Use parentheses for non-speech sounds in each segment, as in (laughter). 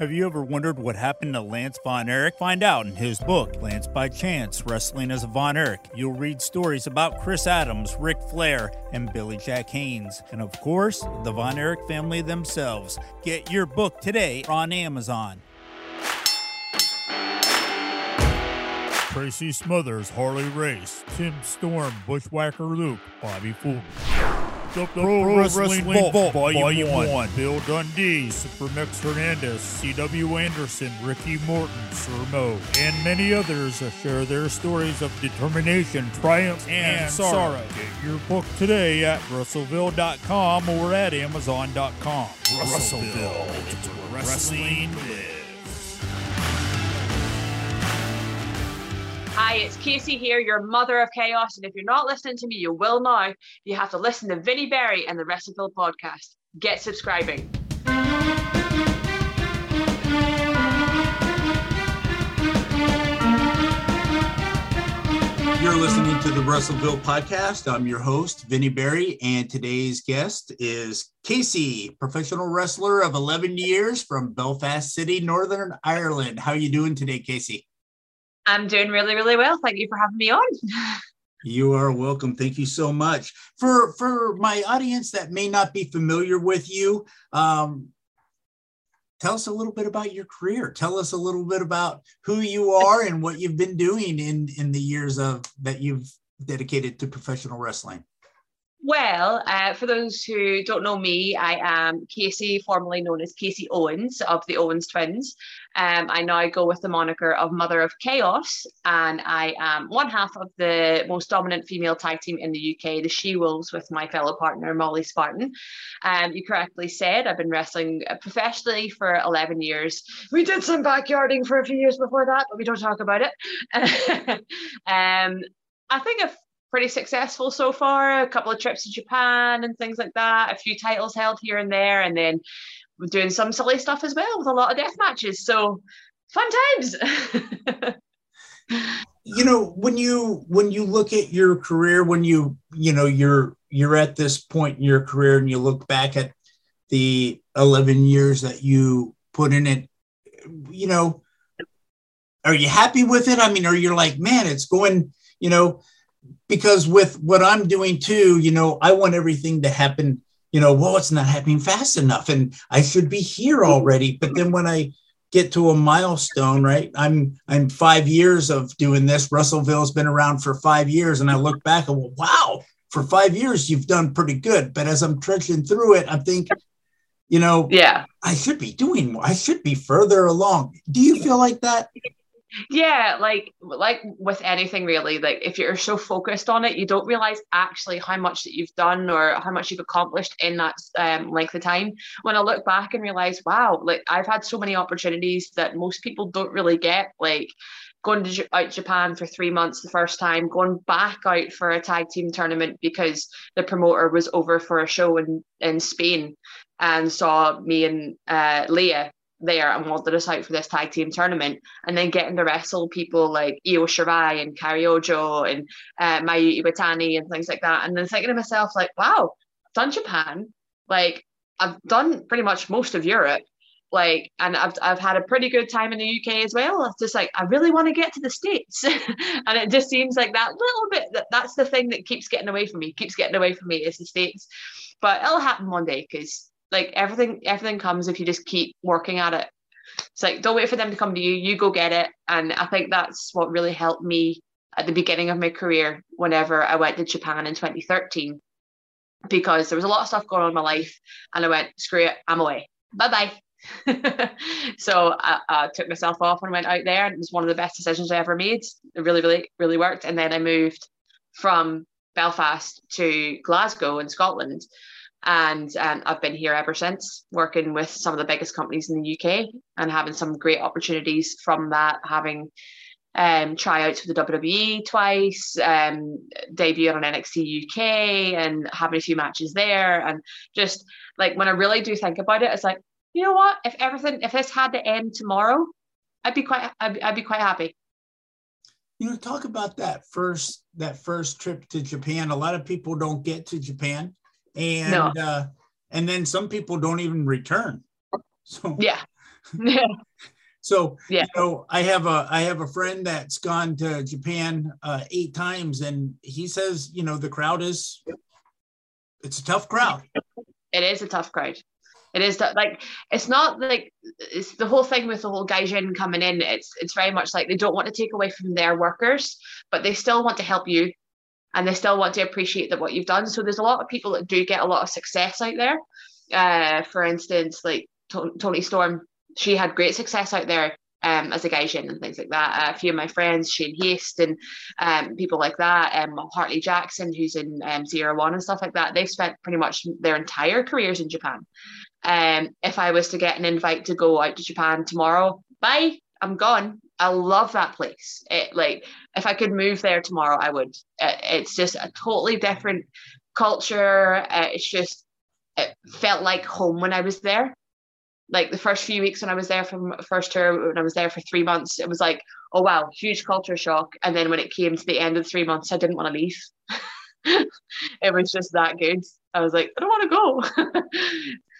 Have you ever wondered what happened to Lance Von Erich? Find out in his book, Lance by Chance Wrestling as a Von Erich. You'll read stories about Chris Adams, Ric Flair, and Billy Jack Haynes. And of course, the Von Erich family themselves. Get your book today on Amazon. Tracy Smothers, Harley Race, Tim Storm, Bushwhacker Luke, Bobby Fulton. The Pro, Pro Wrestling, Wrestling Vault, Vault Volume 1. 1. Bill Dundee, Supermex Hernandez, C.W. Anderson, Ricky Morton, Sir Mo, and many others share their stories of determination, triumph, and, and sorrow. sorrow. Get your book today at Wrestleville.com or at Amazon.com. Russellville, it's where wrestling lives. Hi, it's Kasey here, your mother of chaos. And if you're not listening to me, you will now. You have to listen to Vinnie Berry and the Wrestleville podcast. Get subscribing. You're listening to the Wrestleville podcast. I'm your host, Vinnie Berry, and today's guest is Kasey, professional wrestler of 11 years from Belfast City, Northern Ireland. How are you doing today, Kasey? I'm doing really, really well. Thank you for having me on. (laughs) You are welcome. Thank you so much. For for my audience that may not be familiar with you, um, tell us a little bit about your career. Tell us a little bit about who you are and what you've been doing in in the years of that you've dedicated to professional wrestling. Well, uh, for those who don't know me, I am Kasey, formerly known as Kasey Owens of the Owens Twins. Um, I now go with the moniker of Mother of Chaos, and I am one half of the most dominant female tag team in the UK, the She Wolves, with my fellow partner Molly Spartan. Um, you correctly said I've been wrestling professionally for 11 years. We did some backyarding for a few years before that, but we don't talk about it. (laughs) um, I think I've pretty successful so far. A couple of trips to Japan and things like that. A few titles held here and there, and then we're doing some silly stuff as well with a lot of death matches. So fun times. (laughs) you know, when you when you look at your career, when you you know you're you're at this point in your career, and you look back at the 11 years that you put in it, you know, are you happy with it? I mean, are you like, man, it's going, you know, because with what I'm doing too, you know, I want everything to happen, you know, well, it's not happening fast enough and I should be here already. But then when I get to a milestone, right? I'm I'm five years of doing this. Wrestleville's been around for five years, and I look back and well, wow, for five years you've done pretty good. But as I'm trudging through it, I'm thinking, you know, yeah, I should be doing more. I should be further along. Do you feel like that? Yeah like like with anything really like if you're so focused on it you don't realize actually how much that you've done or how much you've accomplished in that um, length of time. When i look back and realize wow like i've had so many opportunities that most people don't really get like going to out Japan for three months the first time, going back out for a tag team tournament because the promoter was over for a show in, in Spain and saw me and uh, Leah there and wanted us out for this tag team tournament. And then getting to wrestle people like Io Shirai and Kairi Hojo and uh, Mayu Iwatani and things like that. And then thinking to myself like wow I've done Japan. Like I've done pretty much most of Europe. Like and I've, I've had a pretty good time in the UK as well. It's just like I really want to get to the States. (laughs) And it just seems like that little bit that that's the thing that keeps getting away from me keeps getting away from me is the States. But it'll happen one day because like everything everything comes if you just keep working at it. It's like don't wait for them to come to you. You go get it. And i think that's what really helped me at the beginning of my career whenever i went to japan in 2013 because there was a lot of stuff going on in my life and i went screw it i'm away. Bye bye (laughs) so I, I, took myself off and went out there and it was one of the best decisions i ever made. It really really really worked. And then i moved from belfast to glasgow in scotland and um, I've been here ever since, working with some of the biggest companies in the UK and having some great opportunities from that, having um, tryouts for the WWE twice, um, debuted on NXT UK, and having a few matches there. And just like when I really do think about it, it's like, you know what? If everything, if this had to end tomorrow, I'd be quite, I'd, I'd be quite happy. You know, talk about that first, that first trip to Japan. A lot of people don't get to Japan and no. uh, and then some people don't even return. So yeah, (laughs) Yeah. So Yeah. you know, I have a I have a friend that's gone to Japan uh, eight times, and he says, you know, the crowd is it's a tough crowd. it is a tough crowd. It is that like it's not like it's the whole thing with the whole gaijin coming in. It's it's very much like they don't want to take away from their workers, but they still want to help you, and they still want to appreciate that what you've done. So there's a lot of people that do get a lot of success out there. Uh, for instance, like To- Toni Storm, she had great success out there um, as a gaijin and things like that. Uh, a few of my friends, Shane Haste and um, people like that, um, Hartley Jackson, who's in um, Zero One and stuff like that, they've spent pretty much their entire careers in Japan. Um, if I was to get an invite to go out to Japan tomorrow, bye, I'm gone. I love that place. It like if I could move there tomorrow, I would. It, it's just a totally different culture. Uh, it's just it felt like home when I was there. Like the first few weeks when I was there from first tour, when I was there for three months, it was like, oh wow, huge culture shock. And then when it came to the end of three months, I didn't want to leave. (laughs) it was just that good. I was like, I don't want to go. (laughs)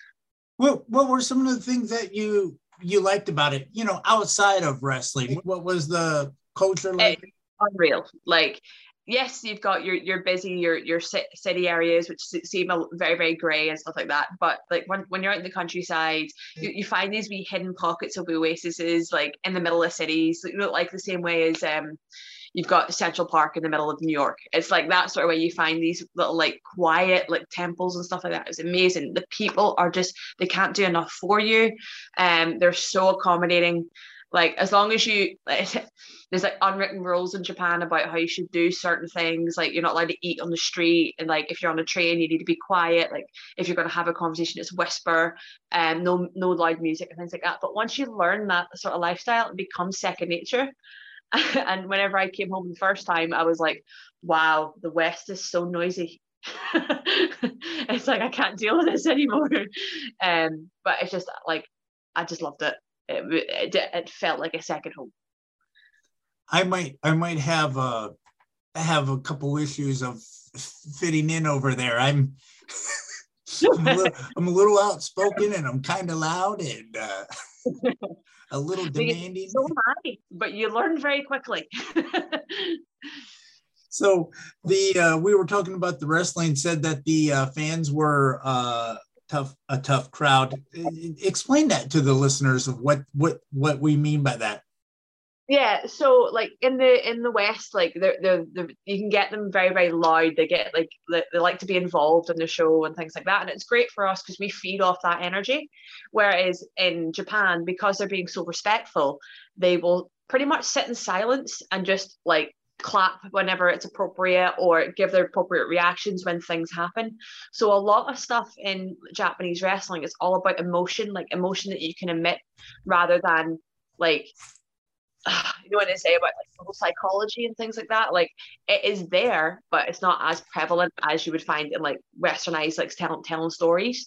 What what were some of the things that you you liked about it? You know, outside of wrestling, what was the culture like? unreal. Like, yes, you've got your your busy your your city areas which seem very very grey and stuff like that. But like when, when you're out in the countryside, you, you find these wee hidden pockets of oases like in the middle of cities. You like the same way as um. You've got Central Park in the middle of New York. It's like that sort of way you find these little like quiet like temples and stuff like that. It's amazing. The people are just they can't do enough for you. Um, they're so accommodating. Like as long as you (laughs) there's like unwritten rules in Japan about how you should do certain things. Like you're not allowed to eat on the street, and like if you're on a train, you need to be quiet. Like if you're going to have a conversation, it's whisper, and um, no no loud music and things like that. But once you learn that sort of lifestyle, it becomes second nature. (laughs) and whenever I came home the first time, I was like, "Wow, the West is so noisy." (laughs) it's like I can't deal with this anymore. (laughs) Um, but it's just like I just loved it. It, it. it felt like a second home. I might I might have a have a couple issues of fitting in over there. I'm I'm, a little, I'm a little outspoken and I'm kind of loud and uh, a little demanding. So high, but you learn very quickly. (laughs) so the uh, we were talking about the wrestling. Said that the uh, fans were uh, tough, a tough crowd. Explain that to the listeners of what what what we mean by that. Yeah, so like in the in the West, like they're, they're, they're, you can get them very very loud. They get like they, they like to be involved in the show and things like that, and it's great for us because we feed off that energy. Whereas in Japan, because they're being so respectful, they will pretty much sit in silence and just like clap whenever it's appropriate or give their appropriate reactions when things happen. So a lot of stuff in Japanese wrestling is all about emotion, like emotion that you can emit rather than like (sighs) you know what they say about like psychology and things like that like it is there but it's not as prevalent as you would find in like westernized like telling, telling stories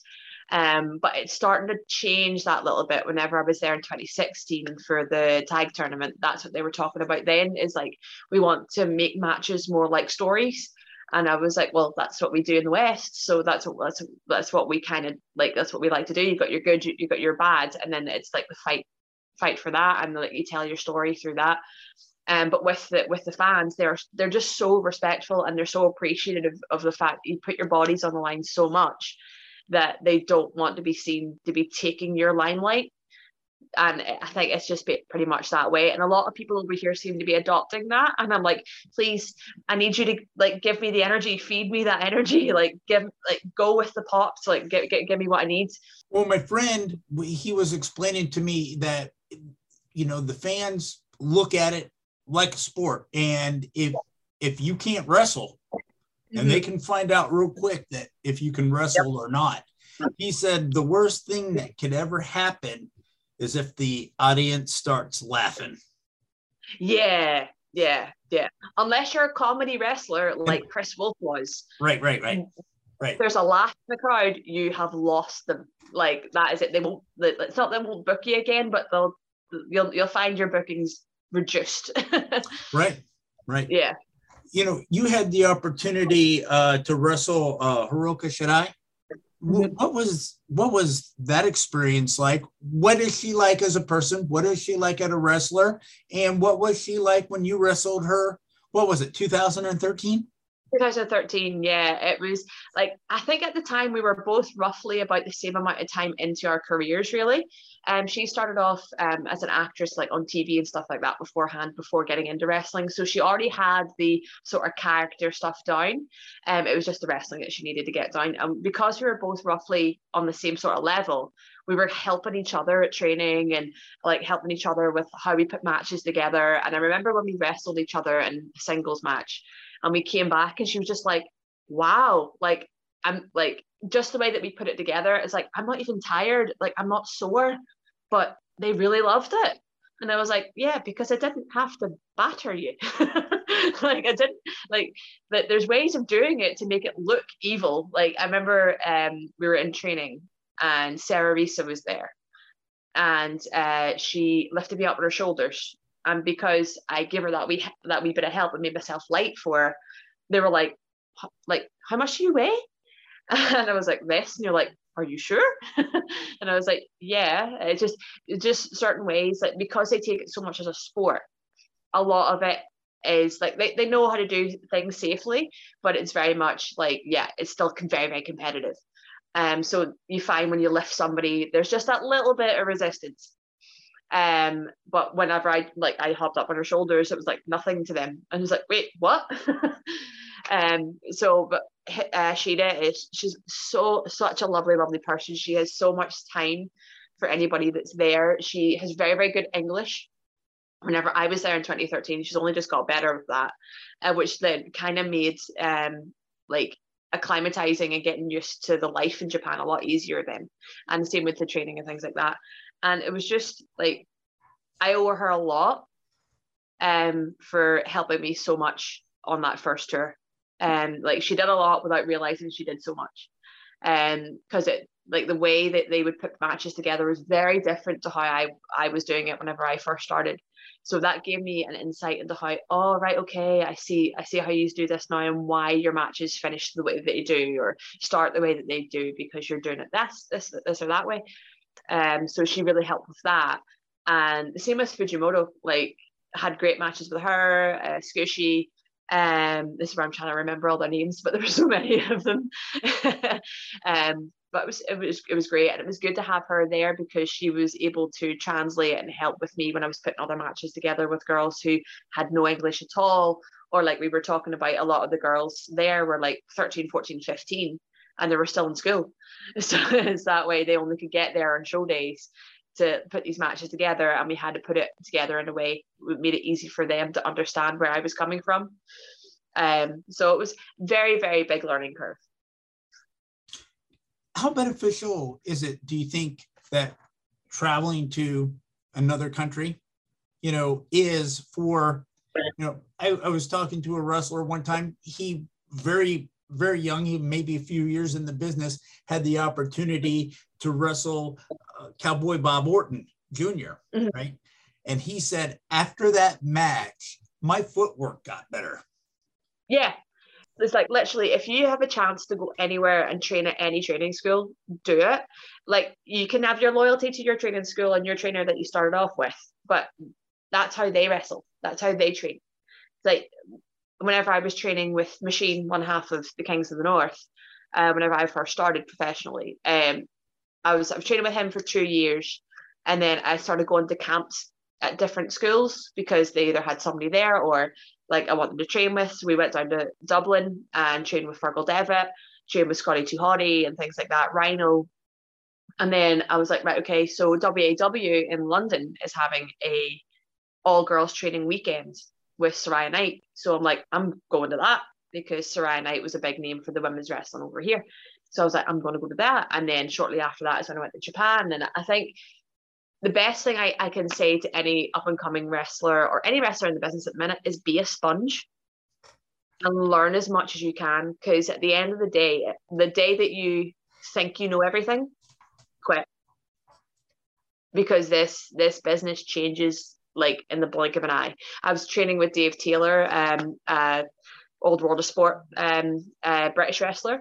um but it's starting to change that little bit whenever i was there in 2016 for the tag tournament that's what they were talking about then is like we want to make matches more like stories and I was like, well, that's what we do in the West. So that's what that's, that's what we kind of like. That's what we like to do. You got your good, you, you got your bad, and then it's like the fight fight for that and like you tell your story through that um, but with the with the fans they're they're just so respectful and they're so appreciative of the fact that you put your bodies on the line so much that they don't want to be seen to be taking your limelight and I think it's just been pretty much that way. And a lot of people over here seem to be adopting that. And I'm like, please, I need you to like give me the energy, feed me that energy, (laughs) like give like go with the pops, like give, give, give me what I need. Well, my friend, he was explaining to me that you know the fans look at it like a sport, and if if you can't wrestle, mm-hmm. and they can find out real quick that if you can wrestle yep. or not. He said the worst thing that could ever happen is if the audience starts laughing. Yeah, yeah, yeah. Unless you're a comedy wrestler like Kris Wolf was. Right, right, right. Right. There's a laugh in the crowd, you have lost them. Like that is it. They won't it's not they won't book you again, but they'll you'll you'll find your bookings reduced. (laughs) right. Right. Yeah. You know, you had the opportunity uh, to wrestle uh, Hikaru Shida what was what was that experience like what is she like as a person what is she like as a wrestler and what was she like when you wrestled her what was it 2013 2013 yeah it was like i think at the time we were both roughly about the same amount of time into our careers really um she started off um, as an actress like on tv and stuff like that beforehand before getting into wrestling. So she already had the sort of character stuff down. Um it was just the wrestling that she needed to get down. And because we were both roughly on the same sort of level we were helping each other at training and like helping each other with how we put matches together. And i remember when we wrestled each other in a singles match and we came back and she was just like, wow, like I'm like just the way that we put it together, it's like I'm not even tired, like I'm not sore, but they really loved it. And I was like, yeah, because I didn't have to batter you. (laughs) like I didn't like that there's ways of doing it to make it look evil. Like I remember um we were in training and Sarah Risa was there and uh, she lifted me up on her shoulders and because I gave her that wee that wee bit of help and made myself light for her, they were like, like, how much do you weigh? (laughs) And I was like, this, and you're like, are you sure? (laughs) and I was like, yeah. It just it's just certain ways, like because they take it so much as a sport, a lot of it is like they, they know how to do things safely, but it's very much like, yeah, it's still very, very competitive. Um, so you find when you lift somebody, there's just that little bit of resistance. Um, but whenever I like I hopped up on her shoulders, it was like nothing to them. And I was like, wait, what? (laughs) um, so but uh, Shida is she's so such a lovely, lovely person. She has so much time for anybody that's there. She has very, very good English. Whenever I was there in 2013, she's only just got better with that, uh, which then kind of made um like acclimatizing and getting used to the life in Japan a lot easier then. And the same with the training and things like that and it was just like I owe her a lot um for helping me so much on that first tour. Um, like she did a lot without realizing she did so much. Um, because it like the way that they would put matches together was very different to how I I was doing it whenever I first started. So that gave me an insight into how, oh right, okay, I see, I see how you do this now and why your matches finish the way that they do or start the way that they do because you're doing it this, this, this or that way. Um, so she really helped with that. And the same as Fujimoto, like had great matches with her, uh, Squishy. Um, this is where I'm trying to remember all their names, but there were so (laughs) many of them. um, but it was it was it was great, and it was good to have her there because she was able to translate and help with me when I was putting other matches together with girls who had no English at all, or like we were talking about, a lot of the girls there were like 13, 14, 15, and they were still in school. (laughs) So it's that way they only could get there on show days to put these matches together and we had to put it together in a way that made it easy for them to understand where I was coming from. Um, so it was very, very big learning curve. How beneficial is it, do you think, that traveling to another country, you know, is for, you know, I, I was talking to a wrestler one time, he very very young, he maybe a few years in the business, had the opportunity to wrestle Cowboy Bob Orton Jr., mm-hmm. right? And he said, after that match, my footwork got better. Yeah. It's like literally, if you have a chance to go anywhere and train at any training school, do it. Like you can have your loyalty to your training school and your trainer that you started off with, but that's how they wrestle. That's how they train. Like whenever I was training with Machine, one half of the Kings of the North, uh, whenever I first started professionally, um, I was I was training with him for two years, and then I started going to camps at different schools because they either had somebody there or like I wanted to train with. So we went down to Dublin and trained with Fergal Devitt, trained with Scotty 2 Hotty and things like that, Rhino. And then I was like, right, okay, so WAW in London is having a all girls training weekend with Saraya Knight. So I'm like, I'm going to that because Saraya Knight was a big name for the women's wrestling over here. So I was like, I'm going to go to that. And then shortly after that is when I went to Japan. And I think the best thing I, I can say to any up and coming wrestler or any wrestler in the business at the minute is be a sponge and learn as much as you can. Because at the end of the day, the day that you think you know everything, quit. Because this this business changes like in the blink of an eye. I was training with Dave Taylor, um, uh, old world of sport, um, uh, British wrestler,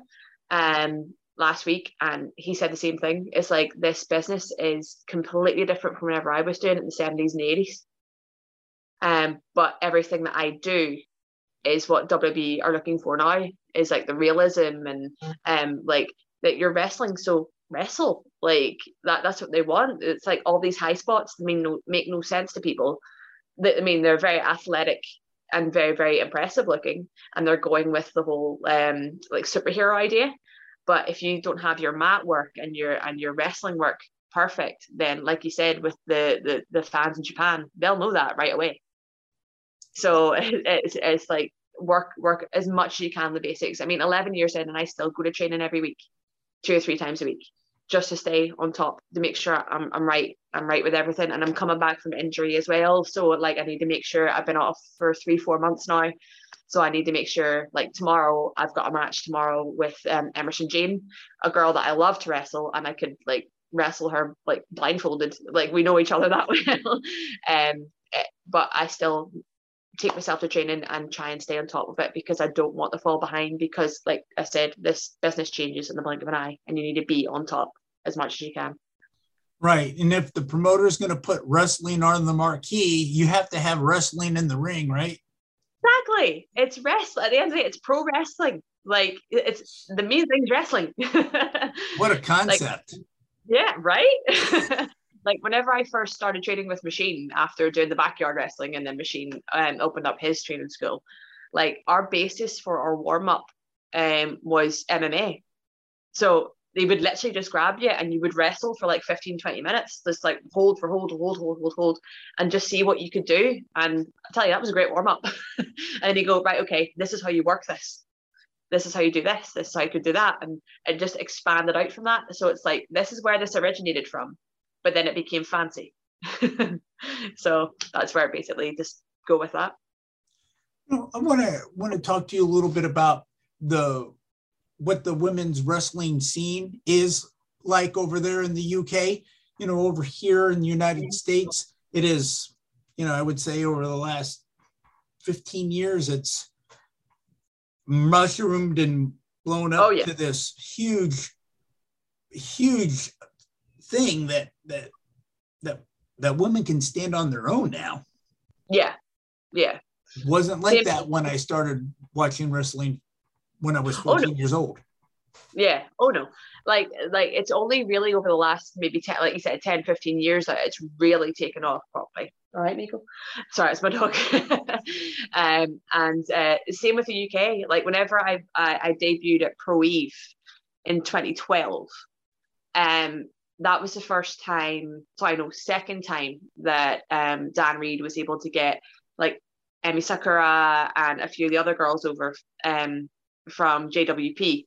um, last week and he said the same thing. It's like this business is completely different from whenever I was doing it in the 70s and 80s. Um, but everything that I do is what WWE are looking for now is like the realism and um like that you're wrestling so wrestle like that that's what they want it's like all these high spots mean no, make no sense to people that I mean they're very athletic and very very impressive looking and they're going with the whole um like superhero idea. But if you don't have your mat work and your and your wrestling work perfect then like you said with the the, the fans in Japan they'll know that right away. So (laughs) it's, it's like work work as much as you can the basics. I mean 11 years in and I still go to training every week two or three times a week just to stay on top to make sure I'm, I'm right I'm right with everything and I'm coming back from injury as well. So like I need to make sure I've been off for three four months now. So I need to make sure like tomorrow I've got a match tomorrow with um, Emersyn Jayne a girl that I love to wrestle and I could like wrestle her like blindfolded. Like we know each other that (laughs) well. Um eh, but I still take myself to training and try and stay on top of it because I don't want to fall behind because like I said this business changes in the blink of an eye and you need to be on top as much as you can Right. And if the promoter is going to put wrestling on the marquee, you have to have wrestling in the ring, right? exactly it's wrestling at the end of the day it's pro wrestling like it's the main thing's wrestling (laughs) What a concept. yeah right (laughs) like whenever I first started training with Machine after doing the backyard wrestling and then Machine um, opened up his training school, like our basis for our warm up um, was MMA. So they would literally just grab you and you would wrestle for like 15, 20 minutes, just like hold for hold, hold, hold, hold, hold, and just see what you could do. And I tell you, that was a great warm up. (laughs) and you go, right, okay, this is how you work this. This is how you do this. This is how you could do that. And it just expanded out from that. So it's like, this is where this originated from but then it became fancy. (laughs) so that's where basically just go with that. I want to want to talk to you a little bit about the what the women's wrestling scene is like over there in the UK. You know, over here in the United States, it is. You know, I would say over the last fifteen years, it's mushroomed and blown up Oh, yeah. to this huge, huge thing that that that that women can stand on their own now. Yeah, yeah, wasn't like that when I started watching wrestling when I was Oh, no. 14 years old. yeah. Oh no, like like it's only really over the last maybe 10, like you said, 10, 15 years that it's really taken off properly. All right, Miko. Sorry, it's my dog. (laughs) um, and uh, same with the UK. Like whenever I, I I debuted at Pro Eve in 2012, um, that was the first time, so I know second time that um Dann Read was able to get like Emi Sakura and a few of the other girls over um from JWP.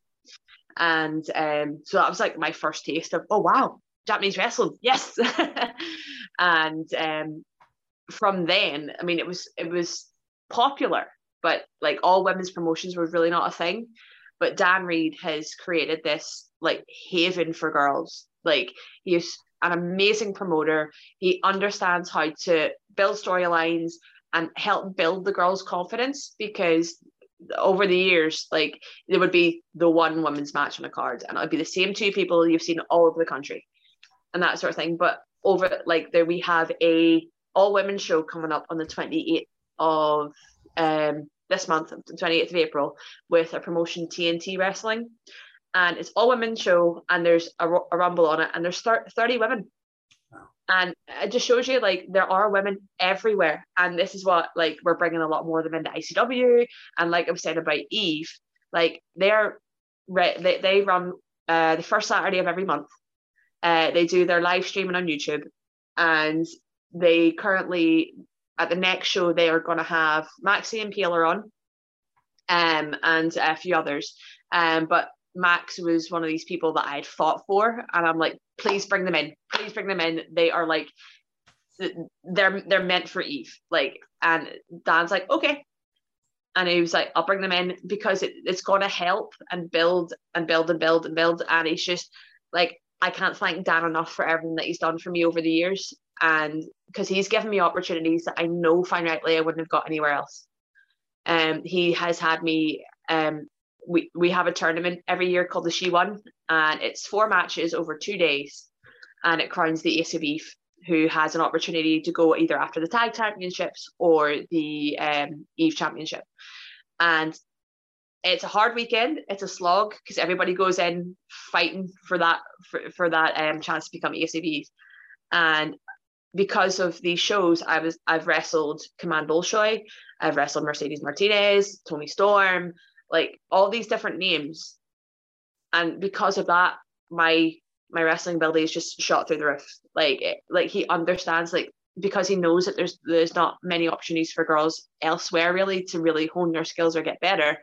And um, so that was like my first taste of, oh wow, Japanese wrestling, yes. (laughs) and um, from then, I mean, it was it was popular, but like all women's promotions were really not a thing. But Dann Read has created this like haven for girls. Like he's an amazing promoter. He understands how to build storylines and help build the girls' confidence because over the years, like there would be the one women's match on a card, and it would be the same two people you've seen all over the country, and that sort of thing. But over like there, we have a all women show coming up on the twenty eighth of um this month, the twenty eighth of April, with a promotion TNT Wrestling, and it's all women show, and there's a, a rumble on it, and there's thir- thirty women. And it just shows you like there are women everywhere, and this is what like we're bringing a lot more of them into ICW, and like I was saying about Eve, like they're re- they, they run uh, the first Saturday of every month. Uh, they do their live streaming on YouTube, and they currently at the next show they are going to have Maxie and Peeler on, um, and a few others. Um, but Max was one of these people that I had fought for, and I'm like, please bring them in, please bring them in. They are like, they're they're meant for Eve, like, and Dan's like, okay, and he was like, I'll bring them in because it, it's going to help and build and build and build and build. And he's just like, I can't thank Dan enough for everything that he's done for me over the years. And because he's given me opportunities that I know finitely I wouldn't have got anywhere else. Um, he has had me, um, we, we have a tournament every year called the She One. And it's four matches over two days, and it crowns the Ace of Eve, who has an opportunity to go either after the tag championships or the um, Eve championship. And it's a hard weekend. It's a slog because everybody goes in fighting for that for, for that um, chance to become Ace of Eve. And because of these shows, I was I've wrestled Command Bolshoi, I've wrestled Mercedes Martinez, Toni Storm, like all these different names. And because of that, my my wrestling ability is just shot through the roof. Like it, like he understands like because he knows that there's there's not many opportunities for girls elsewhere really to really hone their skills or get better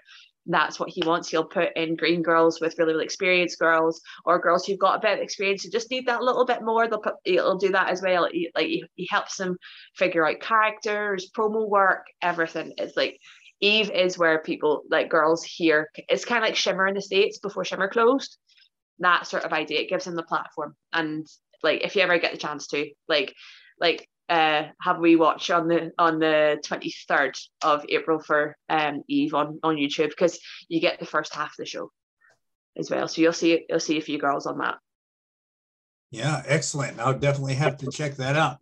that's what he wants. He'll put in green girls with really, really experienced girls or girls who've got a bit of experience who just need that little bit more. They'll put, he'll do that as well. He, like he, he helps them figure out characters, promo work, everything. It's like Eve is where people like girls here. It's kind of like Shimmer in the States before Shimmer closed. That sort of idea. It gives them the platform. And like if you ever get the chance to, like like uh, have we watch on the on the 23rd of April for um, Eve on, on YouTube because you get the first half of the show as well. So you'll see you'll see a few girls on that. Yeah, excellent. I'll definitely have to check that out.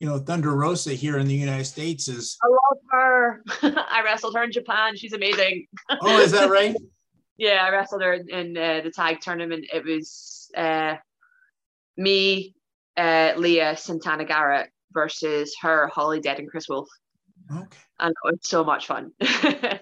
You know, Thunder Rosa here in the United States is. I love her. (laughs) I wrestled her in Japan. She's amazing. Oh, is that right? (laughs) yeah, I wrestled her in uh, the tag tournament. It was uh, me, uh, Leah Santana Garrett versus her, Holidead, and Kris Wolf. Okay. And it was so much fun. (laughs) yeah,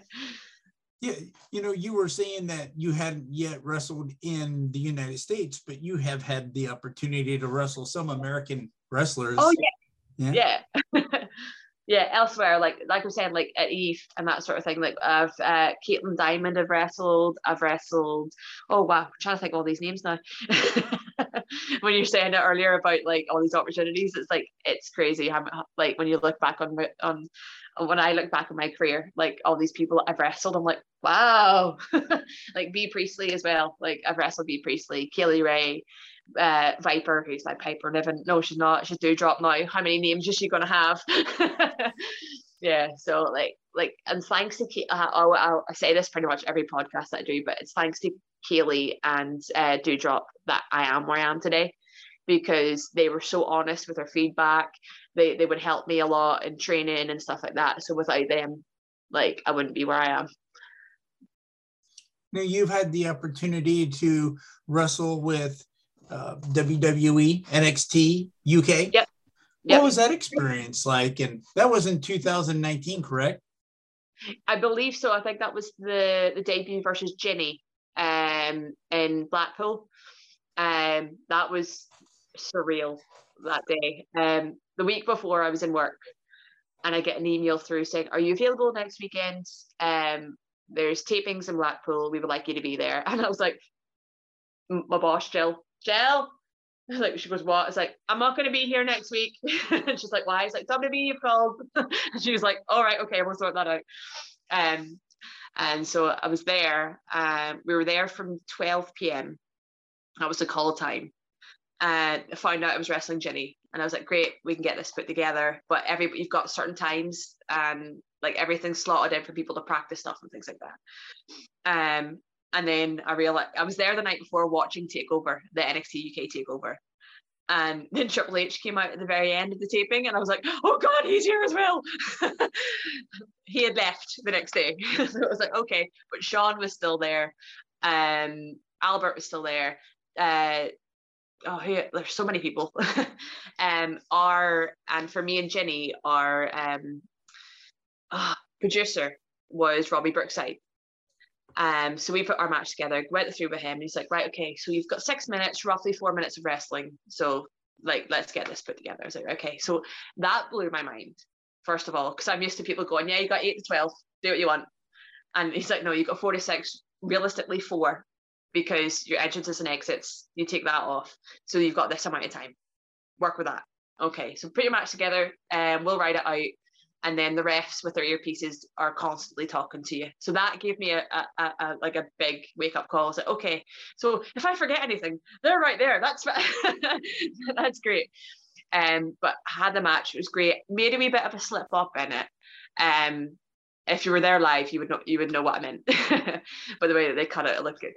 you know, you were saying that you hadn't yet wrestled in the United States, but you have had the opportunity to wrestle some American wrestlers. Oh yeah, yeah. yeah. (laughs) yeah, elsewhere, like like I was saying, like at Eve and that sort of thing. Like I've uh Kaitlin Diemond I've wrestled, I've wrestled oh wow, I'm trying to think all these names now. (laughs) when you're saying it earlier about like all these opportunities, it's like it's crazy how like when you look back on on when I look back on my career, like all these people I've wrestled, I'm like, wow. (laughs) like Bea Priestley as well. Like I've wrestled Bea Priestley, Kay Lee Ray, uh, Viper, who's like Piper Niven. No, she's not. She's Doudrop now. How many names is she gonna have? (laughs) yeah. So like like and thanks to uh, I'll, I'll, I say this pretty much every podcast that I do, but it's thanks to Kaylee and uh, Doudrop that I am where I am today because they were so honest with their feedback. They they would help me a lot in training and stuff like that. So without them, like I wouldn't be where I am. Now you've had the opportunity to wrestle with uh, WWE, NXT, UK. Yep. What was that experience like? And that was in 2019, correct? I believe so. I think that was the the debut versus Jinny um, in Blackpool. Um, that was surreal that day. Um, the week before, I was in work, and I get an email through saying, "Are you available next weekend? Um, there's tapings in Blackpool. We would like you to be there." (laughs) And I was like, "My boss, Jill, Jill." (laughs) Like she goes, what? It's like I'm not going to be here next week. (laughs) and she's like, why? It's like WWE you've called. and she was like, all right, okay, we'll sort that out. Um, and so I was there. Um, we were there from 12 p.m. That was the call time. And I found out I was wrestling Jinny. And I was like, great, we can get this put together. But every you've got certain times and like everything's slotted in for people to practice stuff and things like that. Um, and then I realized I was there the night before watching Takeover, the NXT UK Takeover. And (laughs) then Triple H came out at the very end of the taping, and I was like, "Oh God, he's here as well." (laughs) he had left the next day, (laughs) so it was like, "Okay." But Shawn was still there, um, Albert was still there. Uh, oh, there's so many people. um, our and for me and Jinny, our um, oh, producer was Robbie Brookside. Um, so we put our match together, went through with him, and he's like, right, okay, so you've got six minutes, roughly four minutes of wrestling. So like, let's get this put together. I was like, okay. So that blew my mind, first of all, because I'm used to people going, yeah, you got eight to 12, do what you want. And he's like, no, you got 46, realistically four, because your entrances and exits, you take that off. So you've got this amount of time. Work with that. Okay, so put your match together and um, we'll write it out and then the refs with their earpieces are constantly talking to you. So that gave me a, a, a like a big wake up call. I said, okay, so if I forget anything, they're right there. That's (laughs) that's great. Um, but had the match, it was great. Made a wee bit of a slip up in it. Um, if you were there live, you would know you would know what I meant. (laughs) By the way that they cut it, it looked good.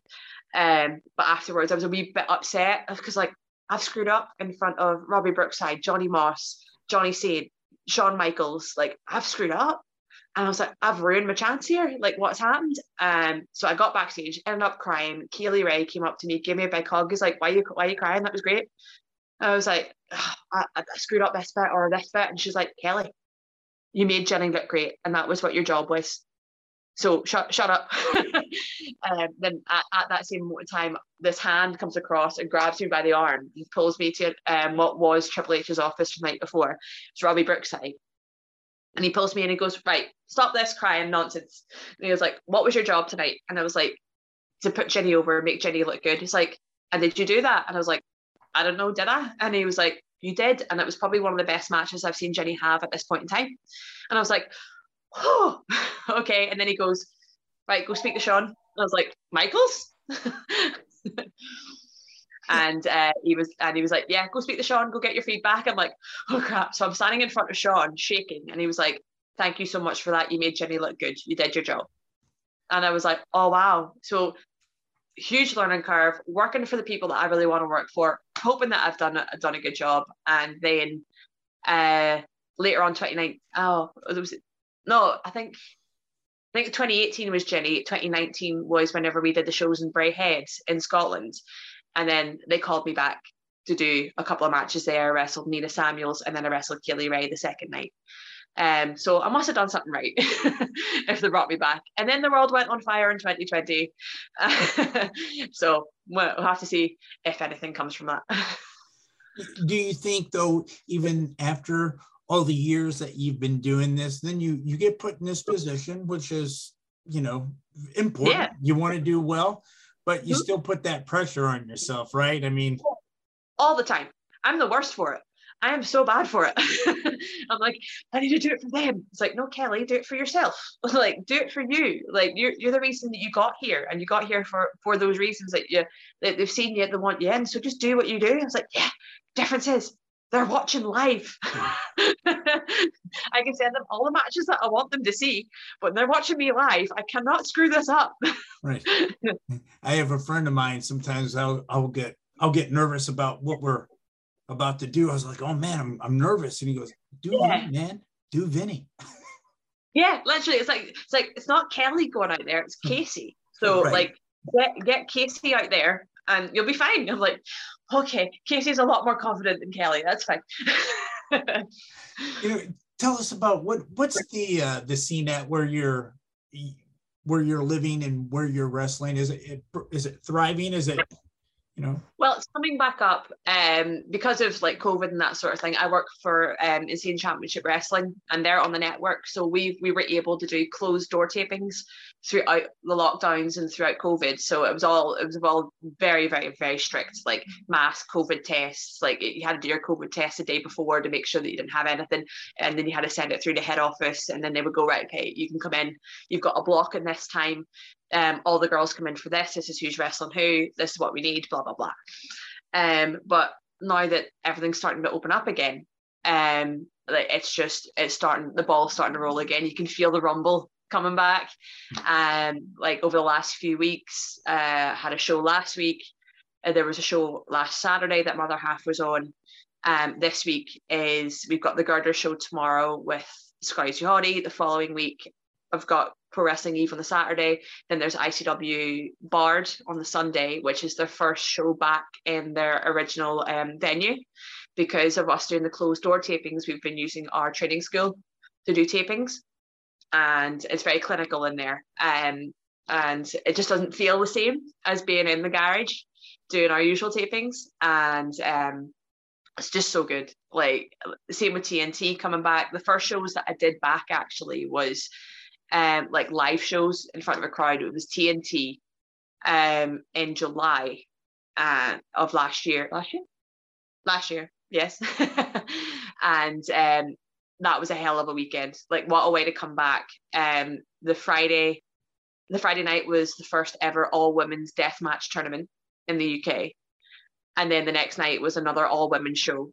Um, but afterwards, I was a wee bit upset because like I've screwed up in front of Robbie Brookside, Johnny Moss, Johnny Saint, Shawn Michaels. Like I've screwed up. And I was like, I've ruined my chance here. Like, what's happened? Um, so I got backstage, ended up crying. Kay Ray came up to me, gave me a big hug. He's like, "Why are you, why are you crying? That was great." I was like, I, I screwed up this bit or this bit, and she's like, "Kelly, you made Jinny look great, and that was what your job was. So shut shut up." (laughs) um, then at, at, that same moment in time, this hand comes across and grabs me by the arm. and pulls me to um, what was Triple H's office the night before. It's Robbie Brookside. And he pulls me and he goes, Right, stop this crying nonsense. And he was like, What was your job tonight? And I was like, To put Jinny over, and make Jinny look good. He's like, And did you do that? And I was like, I don't know, did I? And he was like, You did. And it was probably one of the best matches I've seen Jinny have at this point in time. And I was like, Oh, (gasps) okay. And then he goes, Right, go speak to Shawn. And I was like, Michaels? (laughs) and uh, he was and he was like, "Yeah, go speak to Shawn, go get your feedback." I'm like, "Oh crap!" So I'm standing in front of Shawn, shaking, and he was like, "Thank you so much for that. You made Jinny look good. You did your job." And I was like, "Oh wow!" So huge learning curve. Working for the people that I really want to work for, hoping that I've done a, done a good job, and then uh, later on, 29. Oh, it was no, I think I think 2018 was Jinny. 2019 was whenever we did the shows in Braehead in Scotland. And then they called me back to do a couple of matches there. I wrestled Nina Samuels and then I wrestled Kay Lee Ray the second night. Um, so I must have done something right (laughs) if they brought me back. And then the world went on fire in 2020. (laughs) so we'll have to see if anything comes from that. (laughs) Do you think, though, even after all the years that you've been doing this, then you you get put in this position, which is you know important. Yeah. You want to do well but you mm-hmm. still put that pressure on yourself, right? I mean, all the time. I'm the worst for it. I am so bad for it. (laughs) I'm like, I need to do it for them. It's like, no, Kelly, do it for yourself. (laughs) like, do it for you. Like, you're, you're the reason that you got here, and you got here for for those reasons that you that they've seen you, they want you in. So just do what you do. I was like, yeah. Difference is they're watching live. (laughs) I can send them all the matches that I want them to see, but they're watching me live. I cannot screw this up. right. (laughs) I have a friend of mine. Sometimes I'll I'll get I'll get nervous about what we're about to do. I was like, oh man, I'm I'm nervous. And he goes, do yeah. Vinny, man, do Vinny. (laughs) yeah, literally, it's like it's like it's not Kelly going out there, it's hmm. Kasey. So right. like get get Kasey out there and you'll be fine. I'm like, okay, Kasey's a lot more confident than Kelly. That's fine. you know, tell us about what what's the uh, the scene at where you're where you're living and where you're wrestling. Is it is it thriving? Is it you know? Well, it's coming back up um, because of like COVID and that sort of thing. I work for um, Insane Championship Wrestling, and they're on the network, so we we were able to do closed door tapings throughout the lockdowns and throughout COVID. So it was all it was all very very very strict, like mass COVID tests. Like you had to do your COVID test the day before to make sure that you didn't have anything, and then you had to send it through the head office, and then they would go right, okay, you can come in. You've got a block in this time um, all the girls come in for this. This is who's wrestling who. This is what we need. Blah blah blah. Um, but now that everything's starting to open up again, um, like it's just it's starting. The ball's starting to roll again. You can feel the rumble coming back. Um, like over the last few weeks, uh, had a show last week. Uh, there was a show last Saturday that Mother Half was on. Um, this week is we've got the Girder show tomorrow with Scotty 2 Hotty. The following week, I've got Pro Wrestling Eve on the Saturday. Then there's ICW Bard on the Sunday, which is their first show back in their original um, venue. Because of us doing the closed door tapings, we've been using our training school to do tapings, and it's very clinical in there. Um, and it just doesn't feel the same as being in the garage doing our usual tapings. And um, it's just so good. Like same with TNT coming back. The first shows that I did back actually was um, like live shows in front of a crowd. It was TNT um, in July uh, of last year. Last year? Last year, yes. (laughs) and um, that was a hell of a weekend. Like, what a way to come back. Um, the Friday, the Friday night was the first ever all women's death match tournament in the UK. And then the next night was another all women show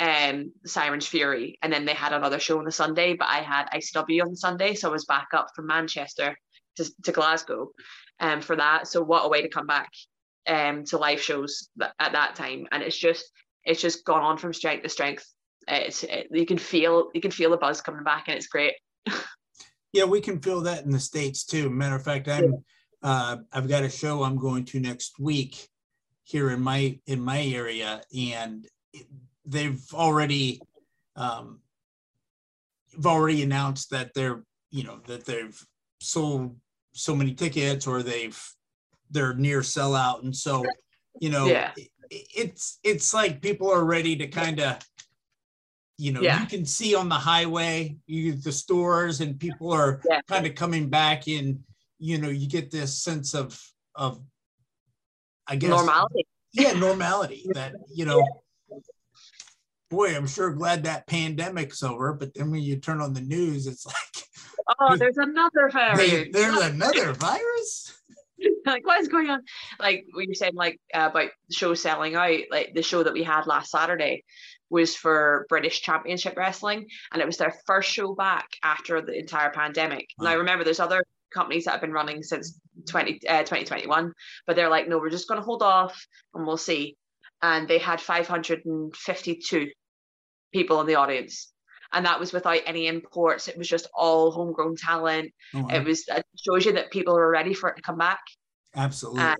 um Sirens Fury, and then they had another show on the Sunday, but I had ICW on the Sunday, so I was back up from Manchester to, to Glasgow um for that. So what a way to come back. um, to live shows at that time, and it's just it's just gone on from strength to strength. It's it, you can feel you can feel the buzz coming back, and it's great. yeah, we can feel that in the states too. Matter of fact, I'm uh, I've got a show I'm going to next week here in my in my area, and they've already um, have already announced that they're you know that they've sold so many tickets or they've they're near sellout and so you know yeah. it, it's it's like people are ready to kind of you know yeah. you can see on the highway you the stores and people are yeah. kind of coming back in you know you get this sense of of i guess normality yeah normality (laughs) that you know boy i'm sure glad that pandemic's over but then when you turn on the news it's like oh (laughs) there's another virus there's another virus (laughs) like what is going on like when you said like uh, about the show selling out like the show that we had last saturday was for british championship wrestling and it was their first show back after the entire pandemic wow. now remember there's other companies that have been running since 20, uh, 2021 but they're like no we're just going to hold off and we'll see and they had 552 people in the audience and that was without any imports. It was just all homegrown talent. Oh, wow. It was it shows you that people are ready for it to come back. Absolutely. Uh,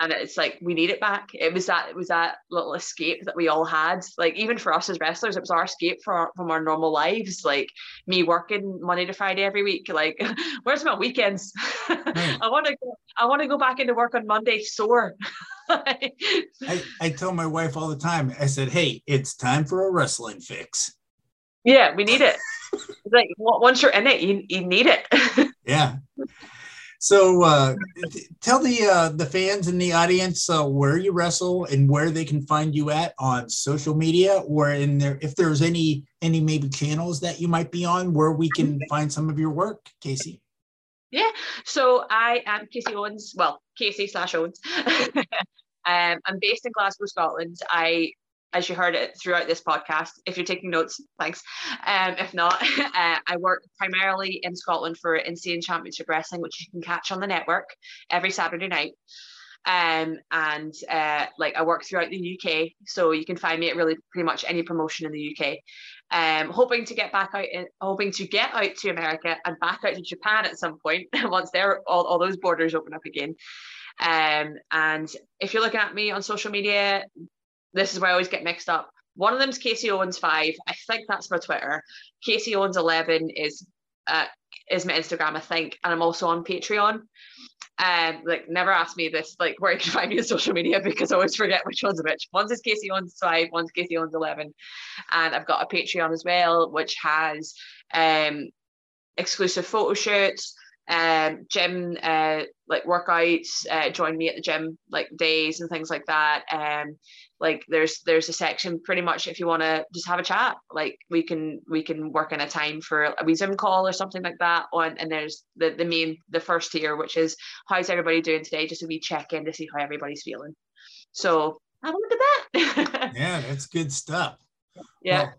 and it's like we need it back. It was that it was that little escape that we all had. Like even for us as wrestlers, it was our escape from our, from our normal lives. Like me working Monday to Friday every week. Like (laughs) where's my weekends? Hmm. (laughs) I want to go. I want to go back into work on Monday sore. I, I tell my wife all the time. I said, "Hey, it's time for a wrestling fix." Yeah, we need it. like once you're in it, you, you need it. (laughs) yeah. So uh, tell the uh, the fans and the audience uh, where you wrestle and where they can find you at on social media, or in there if there's any any maybe channels that you might be on where we can find some of your work, Kasey. Yeah. So I am Kasey Owens. Well, Kasey slash Owens. (laughs) um, I'm based in Glasgow, Scotland. I as you heard it throughout this podcast. If you're taking notes, thanks. Um, if not, (laughs) uh, I work primarily in Scotland for Insane Championship Wrestling, which you can catch on the network every Saturday night. Um, and uh, like I work throughout the UK, so you can find me at really pretty much any promotion in the UK. Um, hoping to get back out, in, hoping to get out to America and back out to Japan at some point (laughs) once they're all, all those borders open up again. Um, and if you're looking at me on social media, this is where I always get mixed up. One of them is Kasey Owens five. I think that's my Twitter. Kasey Owens eleven is uh, is my Instagram, I think, and I'm also on Patreon. Um, like never ask me this, like where you can find me on social media because I always forget which one's which. One's is Kasey Owens five, one's Kasey Owens eleven, and I've got a Patreon as well, which has um exclusive photo shoots, um, gym uh, like workouts, uh, join me at the gym like days and things like that. Um, like there's there's a section pretty much if you want to just have a chat like we can we can work in a time for a wee zoom call or something like that on and there's the the main the first tier which is how's everybody doing today? Just a wee check in to see how everybody's feeling. So have a look at that. (laughs) Yeah that's good stuff. Yeah. Well,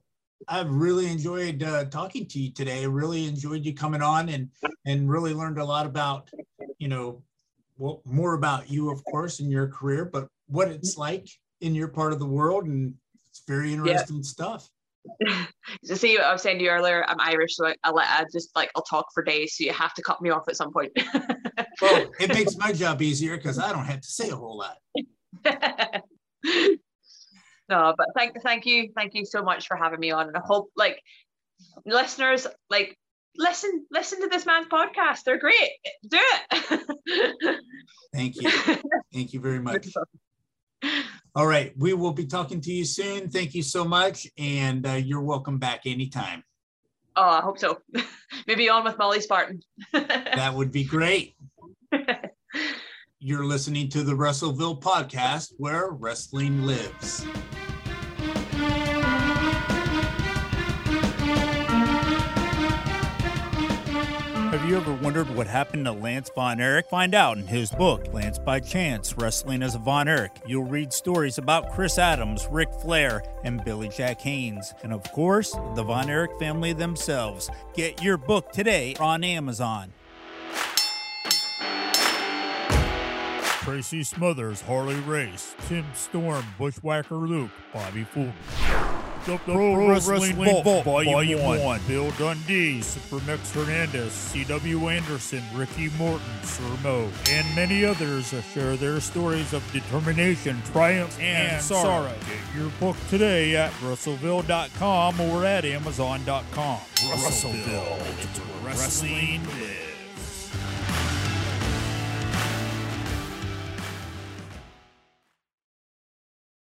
I've really enjoyed uh, talking to you today. Really enjoyed you coming on and and really learned a lot about, you know, well, more about you, of course, in your career, but what it's like in your part of the world, and it's very interesting yeah. stuff. (laughs) to see what I was saying to you earlier, I'm Irish, so I, I, I just like I'll talk for days. So you have to cut me off at some point. (laughs) well, it makes my job easier because I don't have to say a whole lot. (laughs) no, but thank thank you, thank you so much for having me on, and I hope like listeners like listen listen to this man's podcast. They're great. Do it. thank you, thank you very much. All right. We will be talking to you soon. Thank you so much. And uh, you're welcome back anytime. Oh, I hope so. (laughs) Maybe on with Molly Spartan. (laughs) that would be great. (laughs) You're listening to the Wrestleville podcast where wrestling lives. You ever wondered what happened to Lance Von Erich? Find out in his book, Lance by Chance Wrestling as a Von Erich. You'll read stories about Chris Adams, Ric Flair, and Billy Jack Haynes. And of course, the Von Erich family themselves. Get your book today on Amazon. Tracy Smothers, Harley Race, Tim Storm, Bushwhacker Luke, Bobby Fulton. The Pro, Pro Wrestling, Wrestling Vault, Volume 1. 1. Bill Dundee, Super Supermex Hernandez, C.W. Anderson, Ricky Morton, Sir Mo, and many others share their stories of determination, triumph, and, and sorrow. sorrow. Get your book today at wrestleville.com or at amazon.com. Wrestleville, Wrestleville. wrestling lives.